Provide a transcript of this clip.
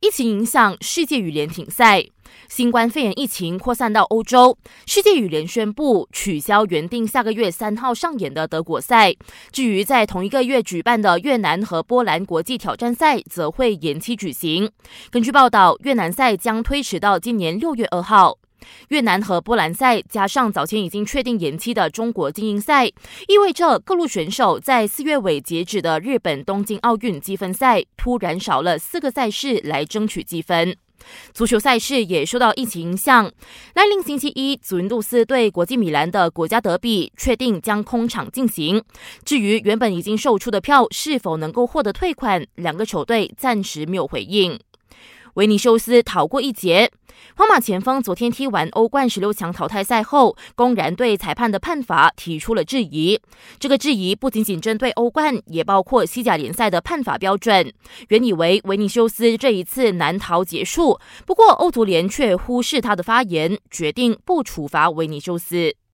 疫情影响世界羽联停赛，新冠肺炎疫情扩散到欧洲，世界羽联宣布取消原定下个月三号上演的德国赛。至于在同一个月举办的越南和波兰国际挑战赛，则会延期举行。根据报道，越南赛将推迟到今年六月二号。越南和波兰赛加上早前已经确定延期的中国精英赛，意味着各路选手在四月尾截止的日本东京奥运积分赛突然少了四个赛事来争取积分。足球赛事也受到疫情影响，来临星期一，祖云杜斯对国际米兰的国家德比确定将空场进行。至于原本已经售出的票是否能够获得退款，两个球队暂时没有回应。维尼修斯逃过一劫。皇马前锋昨天踢完欧冠十六强淘汰赛后，公然对裁判的判罚提出了质疑。这个质疑不仅仅针对欧冠，也包括西甲联赛的判罚标准。原以为维尼修斯这一次难逃结束，不过欧足联却忽视他的发言，决定不处罚维尼修斯。